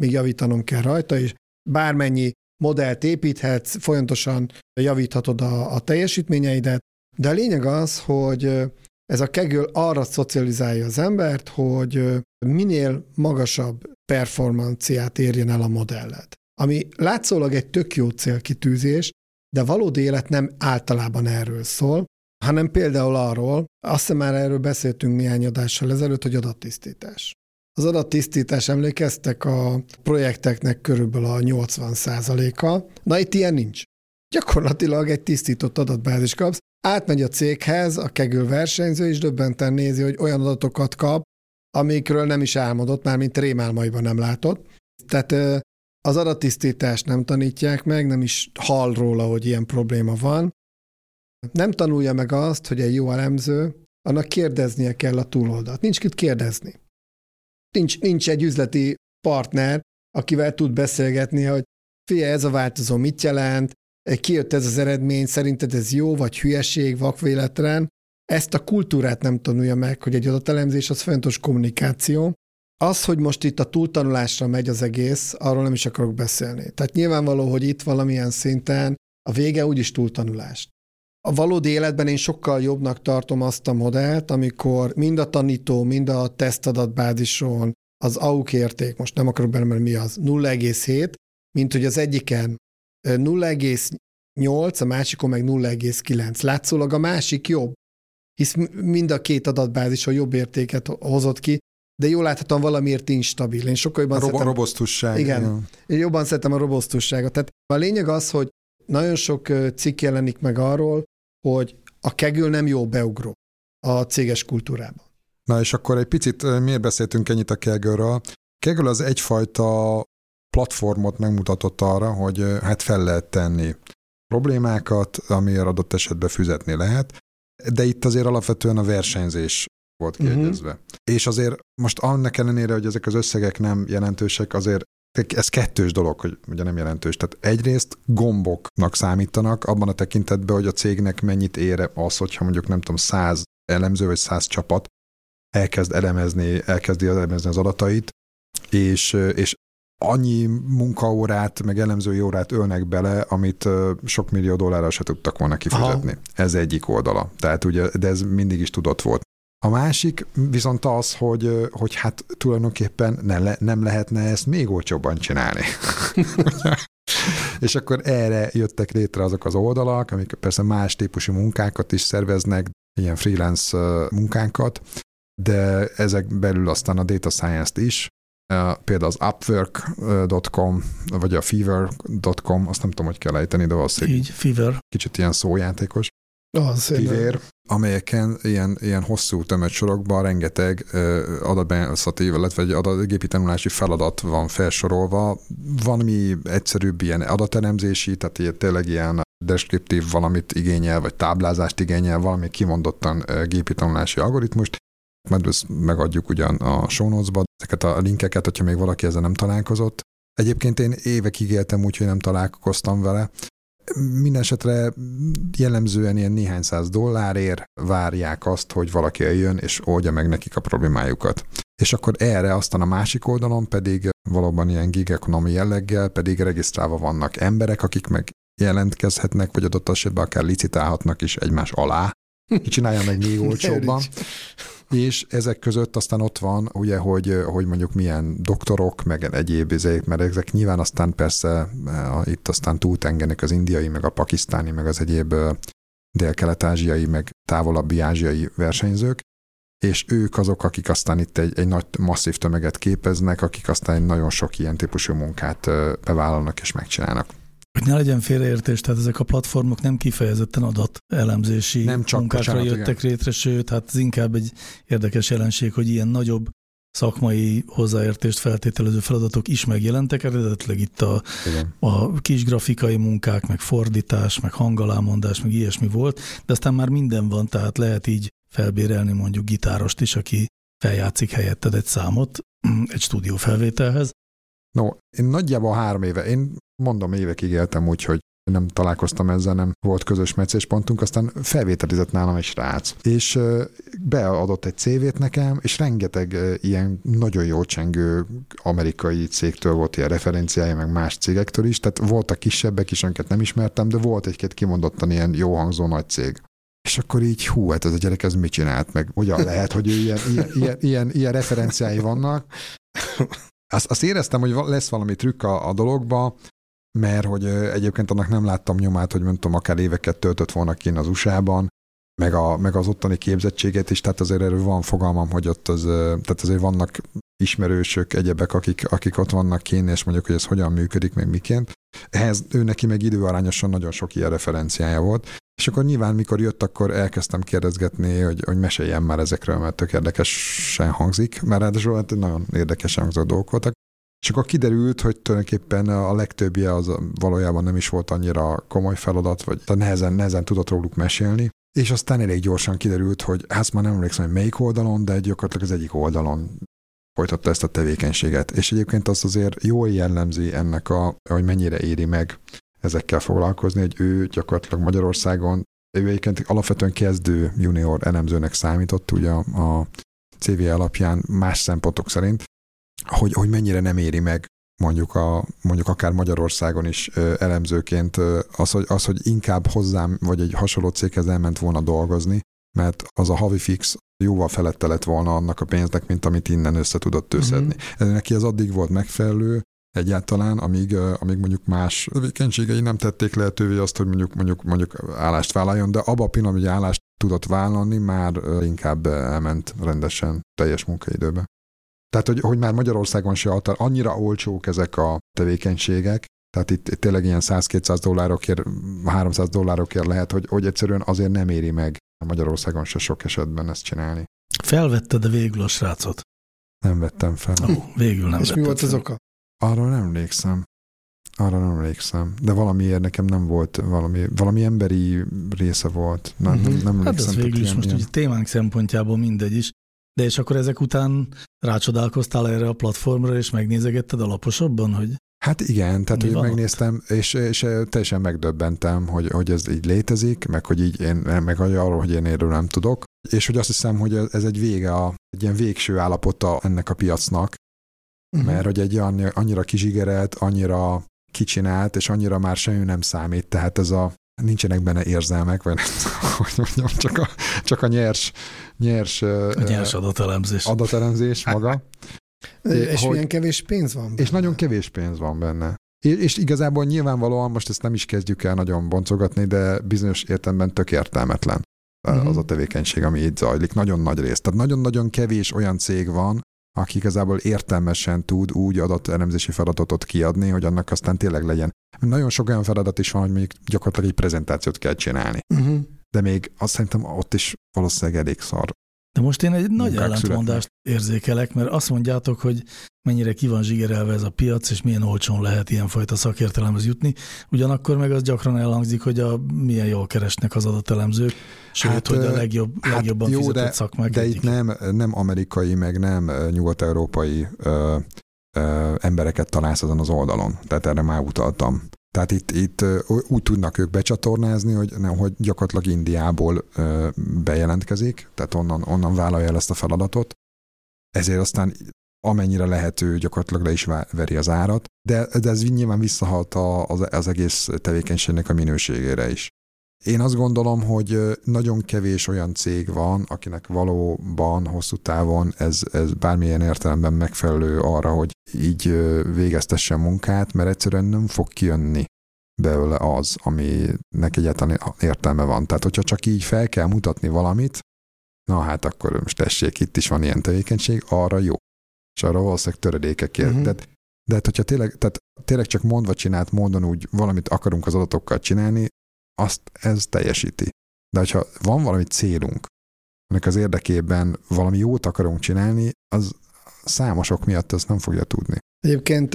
Speaker 3: még javítanom kell rajta, és bármennyi modellt építhetsz, folyamatosan javíthatod a, a teljesítményeidet, de a lényeg az, hogy ez a kegöl arra szocializálja az embert, hogy minél magasabb performanciát érjen el a modelled. Ami látszólag egy tök jó célkitűzés, de valódi élet nem általában erről szól, hanem például arról, azt hiszem már erről beszéltünk néhány adással ezelőtt, hogy adattisztítás. Az adattisztítás emlékeztek a projekteknek körülbelül a 80%-a. Na itt ilyen nincs. Gyakorlatilag egy tisztított adatbázis kapsz, átmegy a céghez, a kegül versenyző, és döbbenten nézi, hogy olyan adatokat kap, amikről nem is álmodott, már mint rémálmaiban nem látott. Tehát az adattisztítást nem tanítják meg, nem is hall róla, hogy ilyen probléma van. Nem tanulja meg azt, hogy egy jó elemző, annak kérdeznie kell a túloldalt. Nincs kit kérdezni. Nincs, nincs egy üzleti partner, akivel tud beszélgetni, hogy fia, ez a változó mit jelent, kijött ez az eredmény, szerinted ez jó, vagy hülyeség, vakvéletlen. Ezt a kultúrát nem tanulja meg, hogy egy adatelemzés az fontos kommunikáció. Az, hogy most itt a túltanulásra megy az egész, arról nem is akarok beszélni. Tehát nyilvánvaló, hogy itt valamilyen szinten a vége úgyis túltanulás. A valódi életben én sokkal jobbnak tartom azt a modellt, amikor mind a tanító, mind a tesztadatbázison az AUK érték, most nem akarok belemenni, mi az, 0,7, mint hogy az egyiken 0,8, a másikon meg 0,9. Látszólag a másik jobb, hisz mind a két adatbázis a jobb értéket hozott ki, de jól láthatóan valamiért instabil. Én sokkal jobban
Speaker 2: a
Speaker 3: szeretem...
Speaker 2: A robosztusság.
Speaker 3: Igen. igen. Én jobban szeretem a robosztusságot. Tehát a lényeg az, hogy nagyon sok cikk jelenik meg arról, hogy a kegül nem jó beugró a céges kultúrában.
Speaker 2: Na és akkor egy picit miért beszéltünk ennyit a kegőről? Kegül az egyfajta platformot megmutatott arra, hogy hát fel lehet tenni problémákat, amiért adott esetben fizetni lehet, de itt azért alapvetően a versenyzés volt kérdezve. Uh-huh. És azért most annak ellenére, hogy ezek az összegek nem jelentősek, azért ez kettős dolog, hogy ugye nem jelentős. Tehát egyrészt gomboknak számítanak abban a tekintetben, hogy a cégnek mennyit ér az, hogyha mondjuk nem tudom, száz elemző vagy száz csapat elkezd elemezni, elkezdi elemezni az adatait, és, és annyi munkaórát, meg elemzői órát ölnek bele, amit sok millió dollárra se tudtak volna kifizetni. Aha. Ez egyik oldala. Tehát ugye, de ez mindig is tudott volt. A másik viszont az, hogy, hogy hát tulajdonképpen ne le, nem lehetne ezt még olcsóbban csinálni. *laughs* és akkor erre jöttek létre azok az oldalak, amik persze más típusú munkákat is szerveznek, ilyen freelance munkánkat, de ezek belül aztán a data science-t is, például az upwork.com, vagy a fever.com, azt nem tudom, hogy kell ejteni, de valószínűleg
Speaker 1: Így, fever.
Speaker 2: kicsit ilyen szójátékos.
Speaker 3: Az
Speaker 2: Fivér, amelyeken ilyen, ilyen hosszú tömegsorokban rengeteg adatbenyomszatív, illetve egy adat, gépi tanulási feladat van felsorolva. Van mi egyszerűbb ilyen adatelemzési, tehát ilyen, tényleg ilyen deskriptív valamit igényel, vagy táblázást igényel, valami kimondottan gépi tanulási algoritmust, mert ezt megadjuk ugyan a show notes-ba, ezeket a linkeket, hogyha még valaki ezzel nem találkozott. Egyébként én évekig éltem úgy, hogy nem találkoztam vele. Mindenesetre jellemzően ilyen néhány száz dollárért várják azt, hogy valaki eljön és oldja meg nekik a problémájukat. És akkor erre aztán a másik oldalon pedig valóban ilyen gig economy jelleggel pedig regisztrálva vannak emberek, akik meg jelentkezhetnek, vagy adott esetben akár licitálhatnak is egymás alá, ki csinálja meg még *laughs* olcsóbban. És ezek között aztán ott van, ugye, hogy, hogy mondjuk milyen doktorok, meg egyéb izék, mert ezek nyilván aztán persze eh, itt aztán túltengenek az indiai, meg a pakisztáni, meg az egyéb eh, dél-kelet-ázsiai, meg távolabbi ázsiai versenyzők, és ők azok, akik aztán itt egy, egy nagy masszív tömeget képeznek, akik aztán nagyon sok ilyen típusú munkát eh, bevállalnak és megcsinálnak.
Speaker 1: Hogy ne legyen félreértés, tehát ezek a platformok nem kifejezetten adat elemzési nem csak, munkákra bocsánat, jöttek igen. létre, sőt, hát ez inkább egy érdekes jelenség, hogy ilyen nagyobb szakmai hozzáértést feltételező feladatok is megjelentek, eredetileg itt a, a kis grafikai munkák, meg fordítás, meg hangalámondás, meg ilyesmi volt, de aztán már minden van, tehát lehet így felbérelni mondjuk gitárost is, aki feljátszik helyetted egy számot *clears throat* egy stúdiófelvételhez.
Speaker 2: No, én nagyjából három éve, én mondom évekig éltem úgy, hogy nem találkoztam ezzel, nem volt közös meccéspontunk, aztán felvételizett nálam egy srác, és beadott egy CV-t nekem, és rengeteg ilyen nagyon jó csengő amerikai cégtől volt ilyen referenciája, meg más cégektől is, tehát voltak kisebbek is, amiket nem ismertem, de volt egy-két kimondottan ilyen jó hangzó nagy cég. És akkor így, hú, hát ez a gyerek ez mit csinált, meg hogyan lehet, hogy ilyen, ilyen, ilyen, ilyen, ilyen referenciái vannak. Azt, azt éreztem, hogy lesz valami trükk a, a dologba, mert hogy egyébként annak nem láttam nyomát, hogy mondtam, akár éveket töltött volna kín az USA-ban, meg, a, meg az ottani képzettséget is, tehát azért erről van fogalmam, hogy ott az, tehát azért vannak ismerősök, egyebek, akik, akik ott vannak kín, és mondjuk, hogy ez hogyan működik, meg miként. Ehhez ő neki meg időarányosan nagyon sok ilyen referenciája volt, és akkor nyilván, mikor jött, akkor elkezdtem kérdezgetni, hogy, hogy meséljen már ezekről, mert tök érdekesen hangzik, mert ráadásul hát nagyon érdekesen hangzó dolgok voltak. És akkor kiderült, hogy tulajdonképpen a legtöbbje az valójában nem is volt annyira komoly feladat, vagy nehezen, nehezen tudott róluk mesélni. És aztán elég gyorsan kiderült, hogy hát már nem emlékszem, hogy melyik oldalon, de gyakorlatilag az egyik oldalon folytatta ezt a tevékenységet. És egyébként azt azért jól jellemzi ennek, a, hogy mennyire éri meg ezekkel foglalkozni, hogy ő gyakorlatilag Magyarországon, ő egyébként alapvetően kezdő junior elemzőnek számított ugye a, CV alapján más szempontok szerint, hogy, hogy mennyire nem éri meg mondjuk, a, mondjuk akár Magyarországon is elemzőként az, hogy, az, hogy inkább hozzám vagy egy hasonló céghez elment volna dolgozni, mert az a havi fix jóval felette lett volna annak a pénznek, mint amit innen össze tudott összedni. Mm-hmm. Ez neki az addig volt megfelelő, egyáltalán, amíg, amíg mondjuk más tevékenységei nem tették lehetővé azt, hogy mondjuk, mondjuk, mondjuk állást vállaljon, de abban a pillanatban, hogy állást tudott vállalni, már inkább elment rendesen teljes munkaidőbe. Tehát, hogy, hogy már Magyarországon se adta, annyira olcsók ezek a tevékenységek, tehát itt, tényleg ilyen 100-200 dollárokért, 300 dollárokért lehet, hogy, hogy egyszerűen azért nem éri meg Magyarországon se sok esetben ezt csinálni.
Speaker 1: Felvetted a végül a srácot?
Speaker 2: Nem vettem fel.
Speaker 1: Ó, végül nem
Speaker 3: És mi volt az oka?
Speaker 2: Arra nem emlékszem. Arra nem emlékszem. De valamiért nekem nem volt valami, valami emberi része volt. Nem, uh-huh. nem, nem
Speaker 1: Hát ez végül is
Speaker 2: ilyen-
Speaker 1: most
Speaker 2: ilyen-
Speaker 1: ugye témánk szempontjából mindegy is. De és akkor ezek után rácsodálkoztál erre a platformra, és megnézegetted alaposabban, hogy
Speaker 2: Hát igen, tehát
Speaker 1: Mi
Speaker 2: hogy megnéztem, és, és teljesen megdöbbentem, hogy, hogy ez így létezik, meg hogy így én, meg arról, hogy én erről nem tudok, és hogy azt hiszem, hogy ez egy vége, a, egy ilyen végső állapota ennek a piacnak,
Speaker 3: Mhm.
Speaker 2: mert hogy egy olyan, annyira kizsigerelt, annyira kicsinált, és annyira már semmi nem számít, tehát ez a nincsenek benne érzelmek, vagy *laughs* hogy mondjam, csak a, csak a nyers, nyers,
Speaker 1: a nyers adatelemzés.
Speaker 2: adatelemzés maga.
Speaker 3: És
Speaker 2: hogy-
Speaker 3: milyen kevés pénz van?
Speaker 2: És
Speaker 3: benne?
Speaker 2: nagyon kevés pénz van benne. És, és igazából nyilvánvalóan most ezt nem is kezdjük el nagyon boncogatni, de bizonyos értelemben tök értelmetlen
Speaker 3: Mhm.
Speaker 2: az a tevékenység, ami itt zajlik. Nagyon nagy rész. Tehát nagyon-nagyon kevés olyan cég van, aki igazából értelmesen tud úgy adatelemzési feladatot kiadni, hogy annak aztán tényleg legyen. Nagyon sok olyan feladat is van, hogy mondjuk gyakorlatilag egy prezentációt kell csinálni.
Speaker 3: Uh-huh.
Speaker 2: De még azt szerintem ott is valószínűleg elég szar.
Speaker 1: De most én egy nagy ellentmondást érzékelek, mert azt mondjátok, hogy mennyire ki van zsigerelve ez a piac, és milyen olcsón lehet ilyenfajta szakértelemhez jutni. Ugyanakkor meg az gyakran elhangzik, hogy a, milyen jól keresnek az adatelemzők, sőt,
Speaker 2: Hát,
Speaker 1: hogy a legjobb,
Speaker 2: hát
Speaker 1: legjobban
Speaker 2: jó,
Speaker 1: fizetett
Speaker 2: de-
Speaker 1: szakmák
Speaker 2: De
Speaker 1: egyik.
Speaker 2: itt nem, nem amerikai, meg nem nyugat-európai ö, ö, embereket találsz azon az oldalon. Tehát erre már utaltam. Tehát itt, itt úgy tudnak ők becsatornázni, hogy, nem, hogy gyakorlatilag Indiából bejelentkezik, tehát onnan, onnan vállalja el ezt a feladatot. Ezért aztán amennyire lehető, gyakorlatilag le is veri az árat, de, de ez nyilván visszahalt az, az egész tevékenységnek a minőségére is. Én azt gondolom, hogy nagyon kevés olyan cég van, akinek valóban hosszú távon ez, ez bármilyen értelemben megfelelő arra, hogy így végeztesse munkát, mert egyszerűen nem fog kijönni belőle az, aminek egyáltalán értelme van. Tehát, hogyha csak így fel kell mutatni valamit, na hát akkor most tessék, itt is van ilyen tevékenység, arra jó. És arra valószínűleg töredékekért.
Speaker 3: Mhm.
Speaker 2: Uh-huh. De, de hát, hogyha tényleg, tehát tényleg csak mondva csinált módon úgy valamit akarunk az adatokkal csinálni, azt ez teljesíti. De hogyha van valami célunk, ennek az érdekében valami jót akarunk csinálni, az, számosok miatt ezt nem fogja tudni.
Speaker 3: Egyébként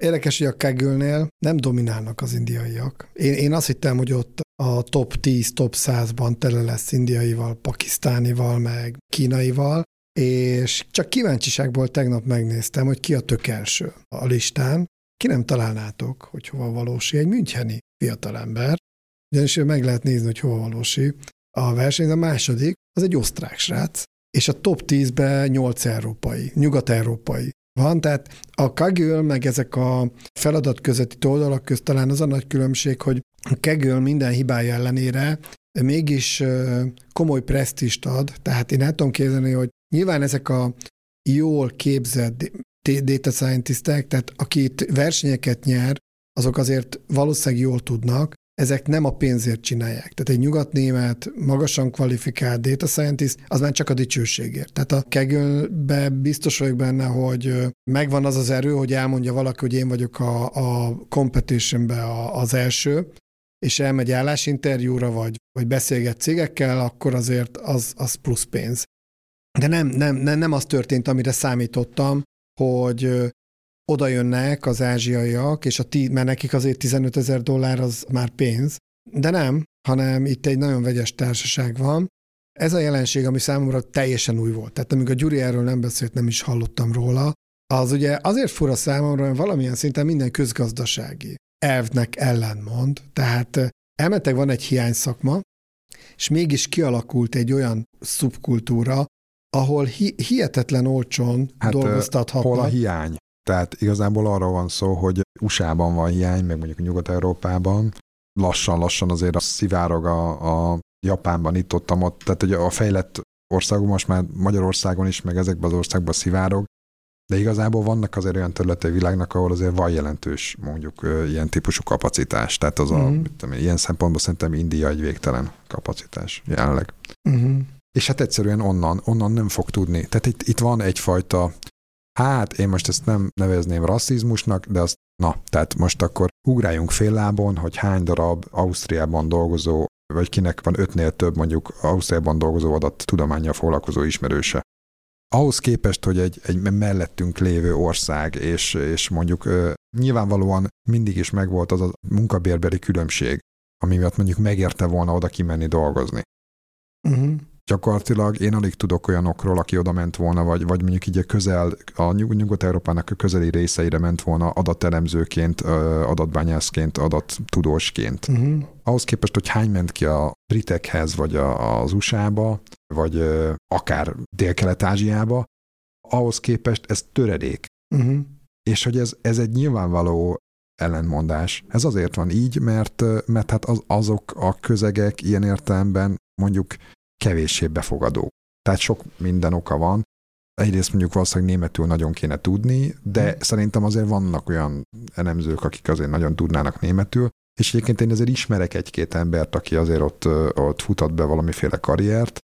Speaker 3: érdekes, hogy a kegülnél nem dominálnak az indiaiak. Én, én azt hittem, hogy ott a top 10, top 100-ban tele lesz indiaival, pakisztánival, meg kínaival, és csak kíváncsiságból tegnap megnéztem, hogy ki a tök első a listán. Ki nem találnátok, hogy hova valósi egy müncheni fiatalember, ugyanis meg lehet nézni, hogy hova valósi a verseny. A második, az egy osztrák srác, és a top 10-ben 8 európai, nyugat-európai van, tehát a Kaggle meg ezek a feladat közötti oldalak közt talán az a nagy különbség, hogy a Kaggle minden hibája ellenére mégis komoly presztist ad, tehát én el tudom képzelni, hogy nyilván ezek a jól képzett data scientistek, tehát akit versenyeket nyer, azok azért valószínűleg jól tudnak, ezek nem a pénzért csinálják. Tehát egy nyugatnémet, magasan kvalifikált data scientist, az már csak a dicsőségért. Tehát a kegölbe biztos vagyok benne, hogy megvan az az erő, hogy elmondja valaki, hogy én vagyok a, a competitionbe az első, és elmegy állásinterjúra, vagy, vagy beszélget cégekkel, akkor azért az, az plusz pénz. De nem, nem, nem, nem az történt, amire számítottam, hogy oda jönnek az ázsiaiak, és a tí, mert nekik azért 15 ezer dollár az már pénz, de nem, hanem itt egy nagyon vegyes társaság van. Ez a jelenség, ami számomra teljesen új volt. Tehát amíg a Gyuri erről nem beszélt, nem is hallottam róla, az ugye azért fura számomra, hogy valamilyen szinten minden közgazdasági elvnek ellenmond. Tehát elmentek van egy hiány szakma, és mégis kialakult egy olyan szubkultúra, ahol hi- hihetetlen olcsón hát, dolgoztathatnak.
Speaker 2: Hol a hiány? Tehát igazából arról van szó, hogy USA-ban van hiány, meg mondjuk Nyugat-Európában, lassan-lassan azért a szivárog a, a Japánban, itt ott, ott, tehát hogy a fejlett országok most már Magyarországon is, meg ezekben az országban szivárog, de igazából vannak azért olyan területei világnak, ahol azért van jelentős mondjuk ilyen típusú kapacitás. Tehát az uh-huh. a, mhm. tudom, ilyen szempontból szerintem India egy végtelen kapacitás jelenleg. Uh-huh. És hát egyszerűen onnan, onnan nem fog tudni. Tehát itt, itt van egyfajta hát én most ezt nem nevezném rasszizmusnak, de azt, na, tehát most akkor ugráljunk fél lábon, hogy hány darab Ausztriában dolgozó, vagy kinek van ötnél több mondjuk Ausztriában dolgozó adat tudományjal foglalkozó ismerőse. Ahhoz képest, hogy egy, egy mellettünk lévő ország, és, és mondjuk ö, nyilvánvalóan mindig is megvolt az a munkabérbeli különbség, ami miatt mondjuk megérte volna oda kimenni dolgozni. Uh-huh gyakorlatilag én alig tudok olyanokról, aki oda ment volna, vagy, vagy mondjuk így a közel, a Nyugat-Európának a közeli részeire ment volna adatelemzőként, adatbányászként, adattudósként. Uh-huh. Ahhoz képest, hogy hány ment ki a britekhez, vagy a, az USA-ba, vagy akár Dél-Kelet-Ázsiába, ahhoz képest ez töredék. Uh-huh. És hogy ez, ez egy nyilvánvaló ellentmondás. Ez azért van így, mert, mert hát az, azok a közegek ilyen értelemben mondjuk kevéssé befogadó. Tehát sok minden oka van. Egyrészt mondjuk valószínűleg németül nagyon kéne tudni, de hmm. szerintem azért vannak olyan elemzők, akik azért nagyon tudnának németül, és egyébként én azért ismerek egy-két embert, aki azért ott, ott futat be valamiféle karriert,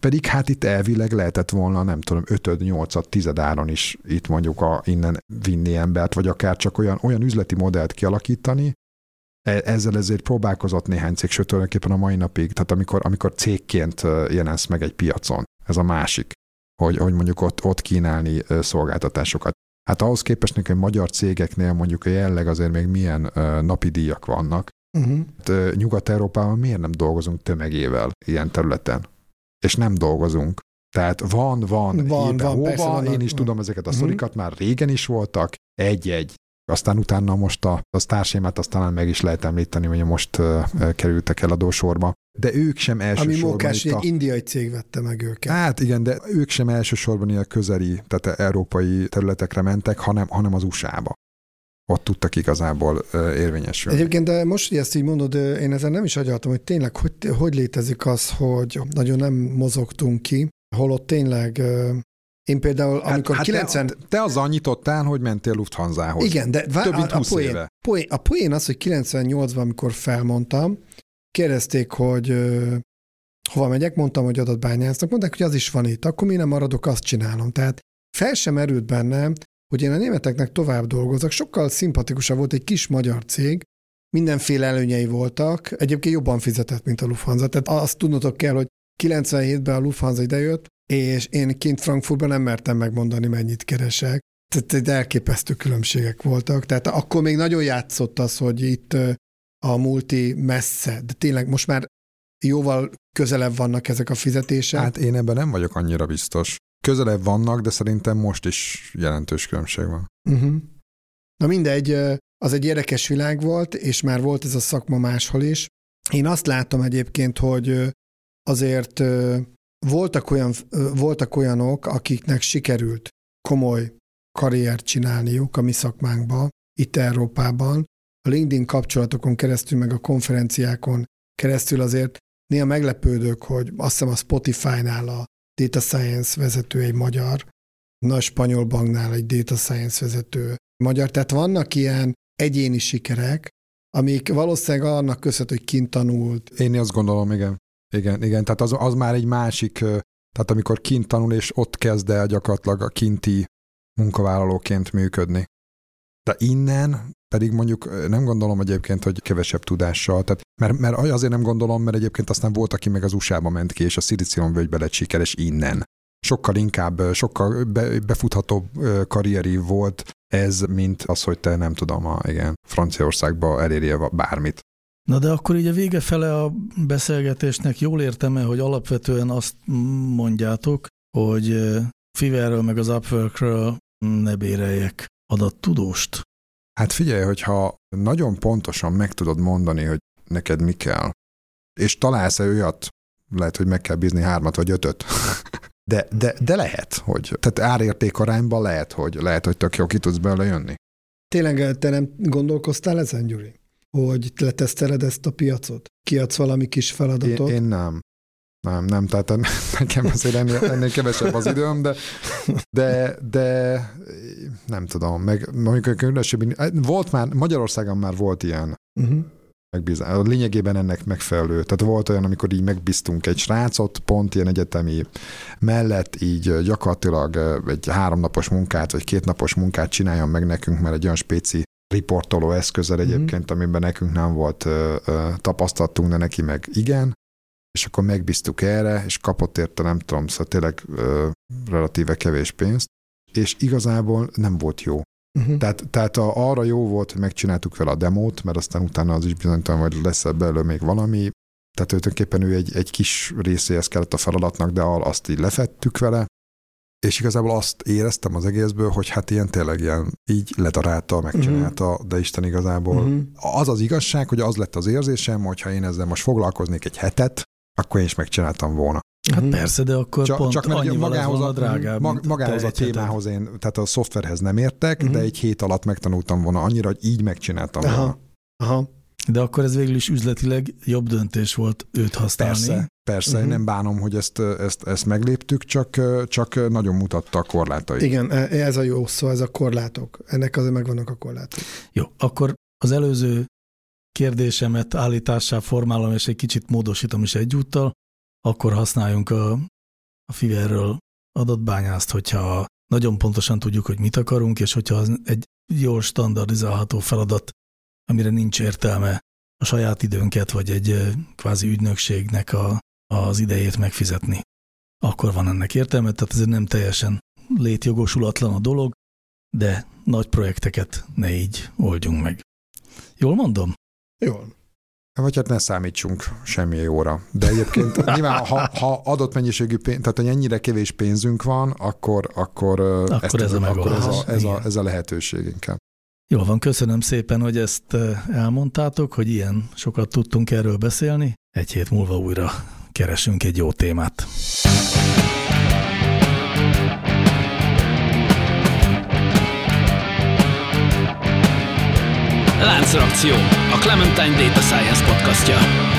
Speaker 2: pedig hát itt elvileg lehetett volna, nem tudom, 5 8 10 áron is itt mondjuk a, innen vinni embert, vagy akár csak olyan, olyan üzleti modellt kialakítani, ezzel ezért próbálkozott néhány cég, sőt tulajdonképpen a mai napig, tehát amikor, amikor cégként jelensz meg egy piacon, ez a másik, hogy, hogy mondjuk ott, ott kínálni szolgáltatásokat. Hát ahhoz képest hogy magyar cégeknél mondjuk a jelleg azért még milyen napi díjak vannak. Uh-huh. Hát, Nyugat-Európában miért nem dolgozunk tömegével ilyen területen? És nem dolgozunk. Tehát van, van, van, van, persze, van én is van. tudom ezeket a uh-huh. szorikat, már régen is voltak, egy-egy aztán utána most a, a sztársémát azt talán meg is lehet említeni, hogy most kerültek el adósorba. De ők sem elsősorban...
Speaker 3: Ami Mókás, a... egy indiai cég vette meg őket.
Speaker 2: Hát igen, de ők sem elsősorban ilyen közeli, tehát európai területekre mentek, hanem, hanem az USA-ba. Ott tudtak igazából érvényesülni.
Speaker 3: Egyébként, de most, hogy ezt így mondod, én ezen nem is agyaltam, hogy tényleg hogy, hogy létezik az, hogy nagyon nem mozogtunk ki, holott tényleg én például, hát, amikor hát 90...
Speaker 2: Te, te azzal nyitottál, hogy mentél Lufthansa-hoz.
Speaker 3: Igen, de vár, Több mint 20 a, poén, éve. Poén, a poén az, hogy 98-ban, amikor felmondtam, kérdezték, hogy uh, hova megyek, mondtam, hogy adatbányásznak, mondták, hogy az is van itt, akkor mi nem maradok, azt csinálom. Tehát fel sem erült bennem, hogy én a németeknek tovább dolgozok. Sokkal szimpatikusabb volt egy kis magyar cég, mindenféle előnyei voltak, egyébként jobban fizetett, mint a Lufthansa. Tehát azt tudnotok kell, hogy 97-ben a Lufthansa idejött, és én kint Frankfurtban nem mertem megmondani, mennyit keresek. Tehát elképesztő különbségek voltak. Tehát akkor még nagyon játszott az, hogy itt a multi messze, de tényleg most már jóval közelebb vannak ezek a fizetések.
Speaker 2: Hát én ebben nem vagyok annyira biztos. Közelebb vannak, de szerintem most is jelentős különbség van.
Speaker 3: Uh-huh. Na mindegy, az egy érdekes világ volt, és már volt ez a szakma máshol is. Én azt látom egyébként, hogy azért voltak, olyan, voltak olyanok, akiknek sikerült komoly karriert csinálniuk a mi szakmánkban, itt Európában. A LinkedIn kapcsolatokon keresztül, meg a konferenciákon keresztül azért néha meglepődök, hogy azt hiszem a Spotify-nál a Data Science vezető egy magyar, a spanyol banknál egy Data Science vezető magyar. Tehát vannak ilyen egyéni sikerek, amik valószínűleg annak köszönhető, hogy kint tanult.
Speaker 2: Én azt gondolom, igen. Igen, igen. Tehát az, az már egy másik, tehát amikor kint tanul, és ott kezd el gyakorlatilag a kinti munkavállalóként működni. De innen pedig mondjuk nem gondolom egyébként, hogy kevesebb tudással, tehát, mert, mert azért nem gondolom, mert egyébként aztán volt, aki meg az USA-ba ment ki, és a Szilícium völgybe lett sikeres innen. Sokkal inkább, sokkal be, befuthatóbb karrieri volt ez, mint az, hogy te nem tudom, a, igen, Franciaországba elérje bármit.
Speaker 1: Na de akkor így a vége fele a beszélgetésnek jól értem-e, hogy alapvetően azt mondjátok, hogy Fiverről meg az Upworkről ne béreljek adattudóst?
Speaker 2: Hát figyelj, hogyha nagyon pontosan meg tudod mondani, hogy neked mi kell, és találsz-e olyat, lehet, hogy meg kell bízni hármat vagy ötöt, *laughs* de, de, de lehet, hogy, tehát árérték arányban lehet, hogy lehet, hogy tök jó ki tudsz belőle jönni.
Speaker 3: Tényleg te nem gondolkoztál ezen, Gyuri? Hogy leteszteled ezt a piacot? Kiadsz valami kis feladatot?
Speaker 2: Én, én nem. Nem, nem, tehát *laughs* nekem azért ennél, ennél kevesebb az időm, de, de, de nem tudom, meg mondjuk különösebb, volt már, Magyarországon már volt ilyen uh-huh. megbízás. Lényegében ennek megfelelő. Tehát volt olyan, amikor így megbíztunk egy srácot, pont ilyen egyetemi mellett, így gyakorlatilag egy háromnapos munkát, vagy kétnapos munkát csináljon meg nekünk, mert egy olyan spéci riportoló eszközzel mhm. egyébként, uh-huh. amiben nekünk nem volt ö, ö, tapasztalatunk, de neki meg igen és akkor megbíztuk erre, és kapott érte, nem tudom, szóval tényleg ö, relatíve kevés pénzt, és igazából nem volt jó. Uh-huh. Tehát, tehát a, arra jó volt, hogy megcsináltuk vele a demót, mert aztán utána az is bizonytalan, hogy lesz ebből még valami. Tehát tulajdonképpen ő egy, egy kis részéhez kellett a feladatnak, de azt így lefettük vele, és igazából azt éreztem az egészből, hogy hát ilyen tényleg ilyen így ledarálta, megcsinálta, uh-huh. de Isten igazából uh-huh. az az igazság, hogy az lett az érzésem, hogyha én ezzel most foglalkoznék egy hetet, akkor én is megcsináltam volna.
Speaker 1: Hát uh-huh. persze, de akkor csak, pont csak mert magához a, drágább.
Speaker 2: Mag, magához a témához én, tehát a szoftverhez nem értek, uh-huh. de egy hét alatt megtanultam volna annyira, hogy így megcsináltam Aha. volna.
Speaker 1: Aha. De akkor ez végül is üzletileg jobb döntés volt őt használni.
Speaker 2: Persze, persze, uh-huh. én nem bánom, hogy ezt, ezt, ezt megléptük, csak, csak nagyon mutatta a korlátait.
Speaker 3: Igen, ez a jó szó, ez a korlátok. Ennek azért megvannak a korlátok.
Speaker 1: Jó, akkor az előző kérdésemet állítássá formálom, és egy kicsit módosítom is egyúttal, akkor használjunk a, a Fiverről adatbányászt, hogyha nagyon pontosan tudjuk, hogy mit akarunk, és hogyha az egy jól standardizálható feladat, amire nincs értelme a saját időnket, vagy egy kvázi ügynökségnek a, az idejét megfizetni. Akkor van ennek értelme, tehát ez nem teljesen létjogosulatlan a dolog, de nagy projekteket ne így oldjunk meg. Jól mondom?
Speaker 3: Jól.
Speaker 2: Vagy hát ne számítsunk semmi jóra. De egyébként *laughs* nyilván, ha, ha adott mennyiségű pénz, tehát hogy ennyire kevés pénzünk van, akkor, akkor,
Speaker 1: akkor, ezt, ez, a
Speaker 2: akkor ez, a, ez, a, ez a lehetőség inkább.
Speaker 1: Jól van, köszönöm szépen, hogy ezt elmondtátok, hogy ilyen sokat tudtunk erről beszélni. Egy hét múlva újra keresünk egy jó témát.
Speaker 5: Láncreakció, a Clementine Data Science podcastja.